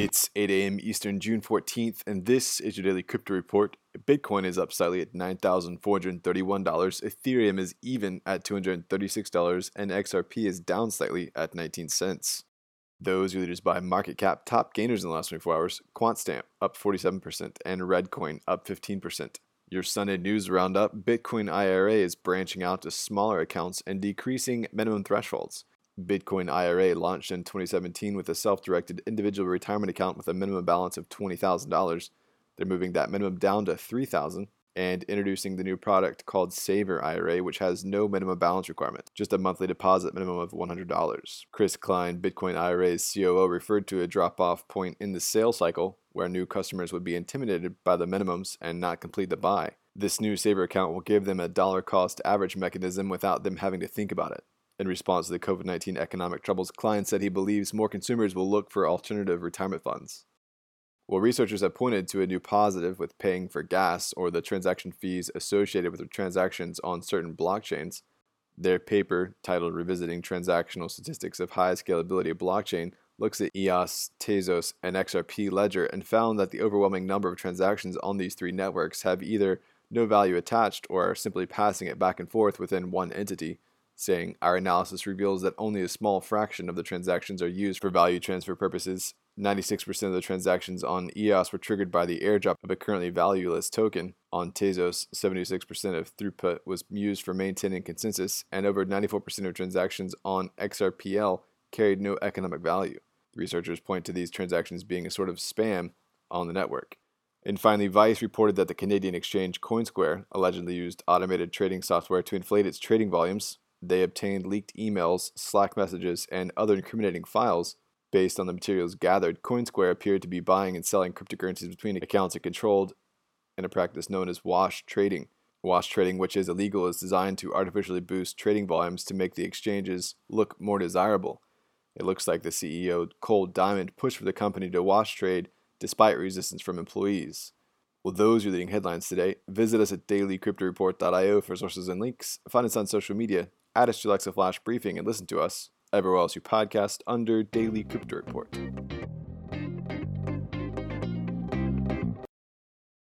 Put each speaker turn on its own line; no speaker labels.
It's 8 a.m. Eastern, June 14th, and this is your daily crypto report. Bitcoin is up slightly at $9,431. Ethereum is even at $236, and XRP is down slightly at 19 cents. Those are leaders by market cap. Top gainers in the last 24 hours QuantStamp up 47%, and Reddcoin up 15%. Your Sunday news roundup Bitcoin IRA is branching out to smaller accounts and decreasing minimum thresholds. Bitcoin IRA launched in 2017 with a self directed individual retirement account with a minimum balance of $20,000. They're moving that minimum down to $3,000 and introducing the new product called Saver IRA, which has no minimum balance requirement, just a monthly deposit minimum of $100. Chris Kline, Bitcoin IRA's COO, referred to a drop off point in the sales cycle where new customers would be intimidated by the minimums and not complete the buy. This new Saver account will give them a dollar cost average mechanism without them having to think about it. In response to the COVID 19 economic troubles, Kline said he believes more consumers will look for alternative retirement funds. Well, researchers have pointed to a new positive with paying for gas or the transaction fees associated with transactions on certain blockchains. Their paper, titled Revisiting Transactional Statistics of High Scalability Blockchain, looks at EOS, Tezos, and XRP Ledger and found that the overwhelming number of transactions on these three networks have either no value attached or are simply passing it back and forth within one entity saying our analysis reveals that only a small fraction of the transactions are used for value transfer purposes. 96% of the transactions on EOS were triggered by the airdrop of a currently valueless token. On Tezos, 76% of throughput was used for maintaining consensus, and over 94% of transactions on XRPL carried no economic value. Researchers point to these transactions being a sort of spam on the network. And finally, Vice reported that the Canadian exchange Coinsquare allegedly used automated trading software to inflate its trading volumes, they obtained leaked emails, Slack messages, and other incriminating files. Based on the materials gathered, Coinsquare appeared to be buying and selling cryptocurrencies between accounts it controlled in a practice known as wash trading. Wash trading, which is illegal, is designed to artificially boost trading volumes to make the exchanges look more desirable. It looks like the CEO, Cole Diamond, pushed for the company to wash trade despite resistance from employees. Well, those are leading headlines today. Visit us at dailycryptoreport.io for sources and links. Find us on social media add us to Alexa Flash Briefing and listen to us everywhere else you podcast under Daily Crypto Report.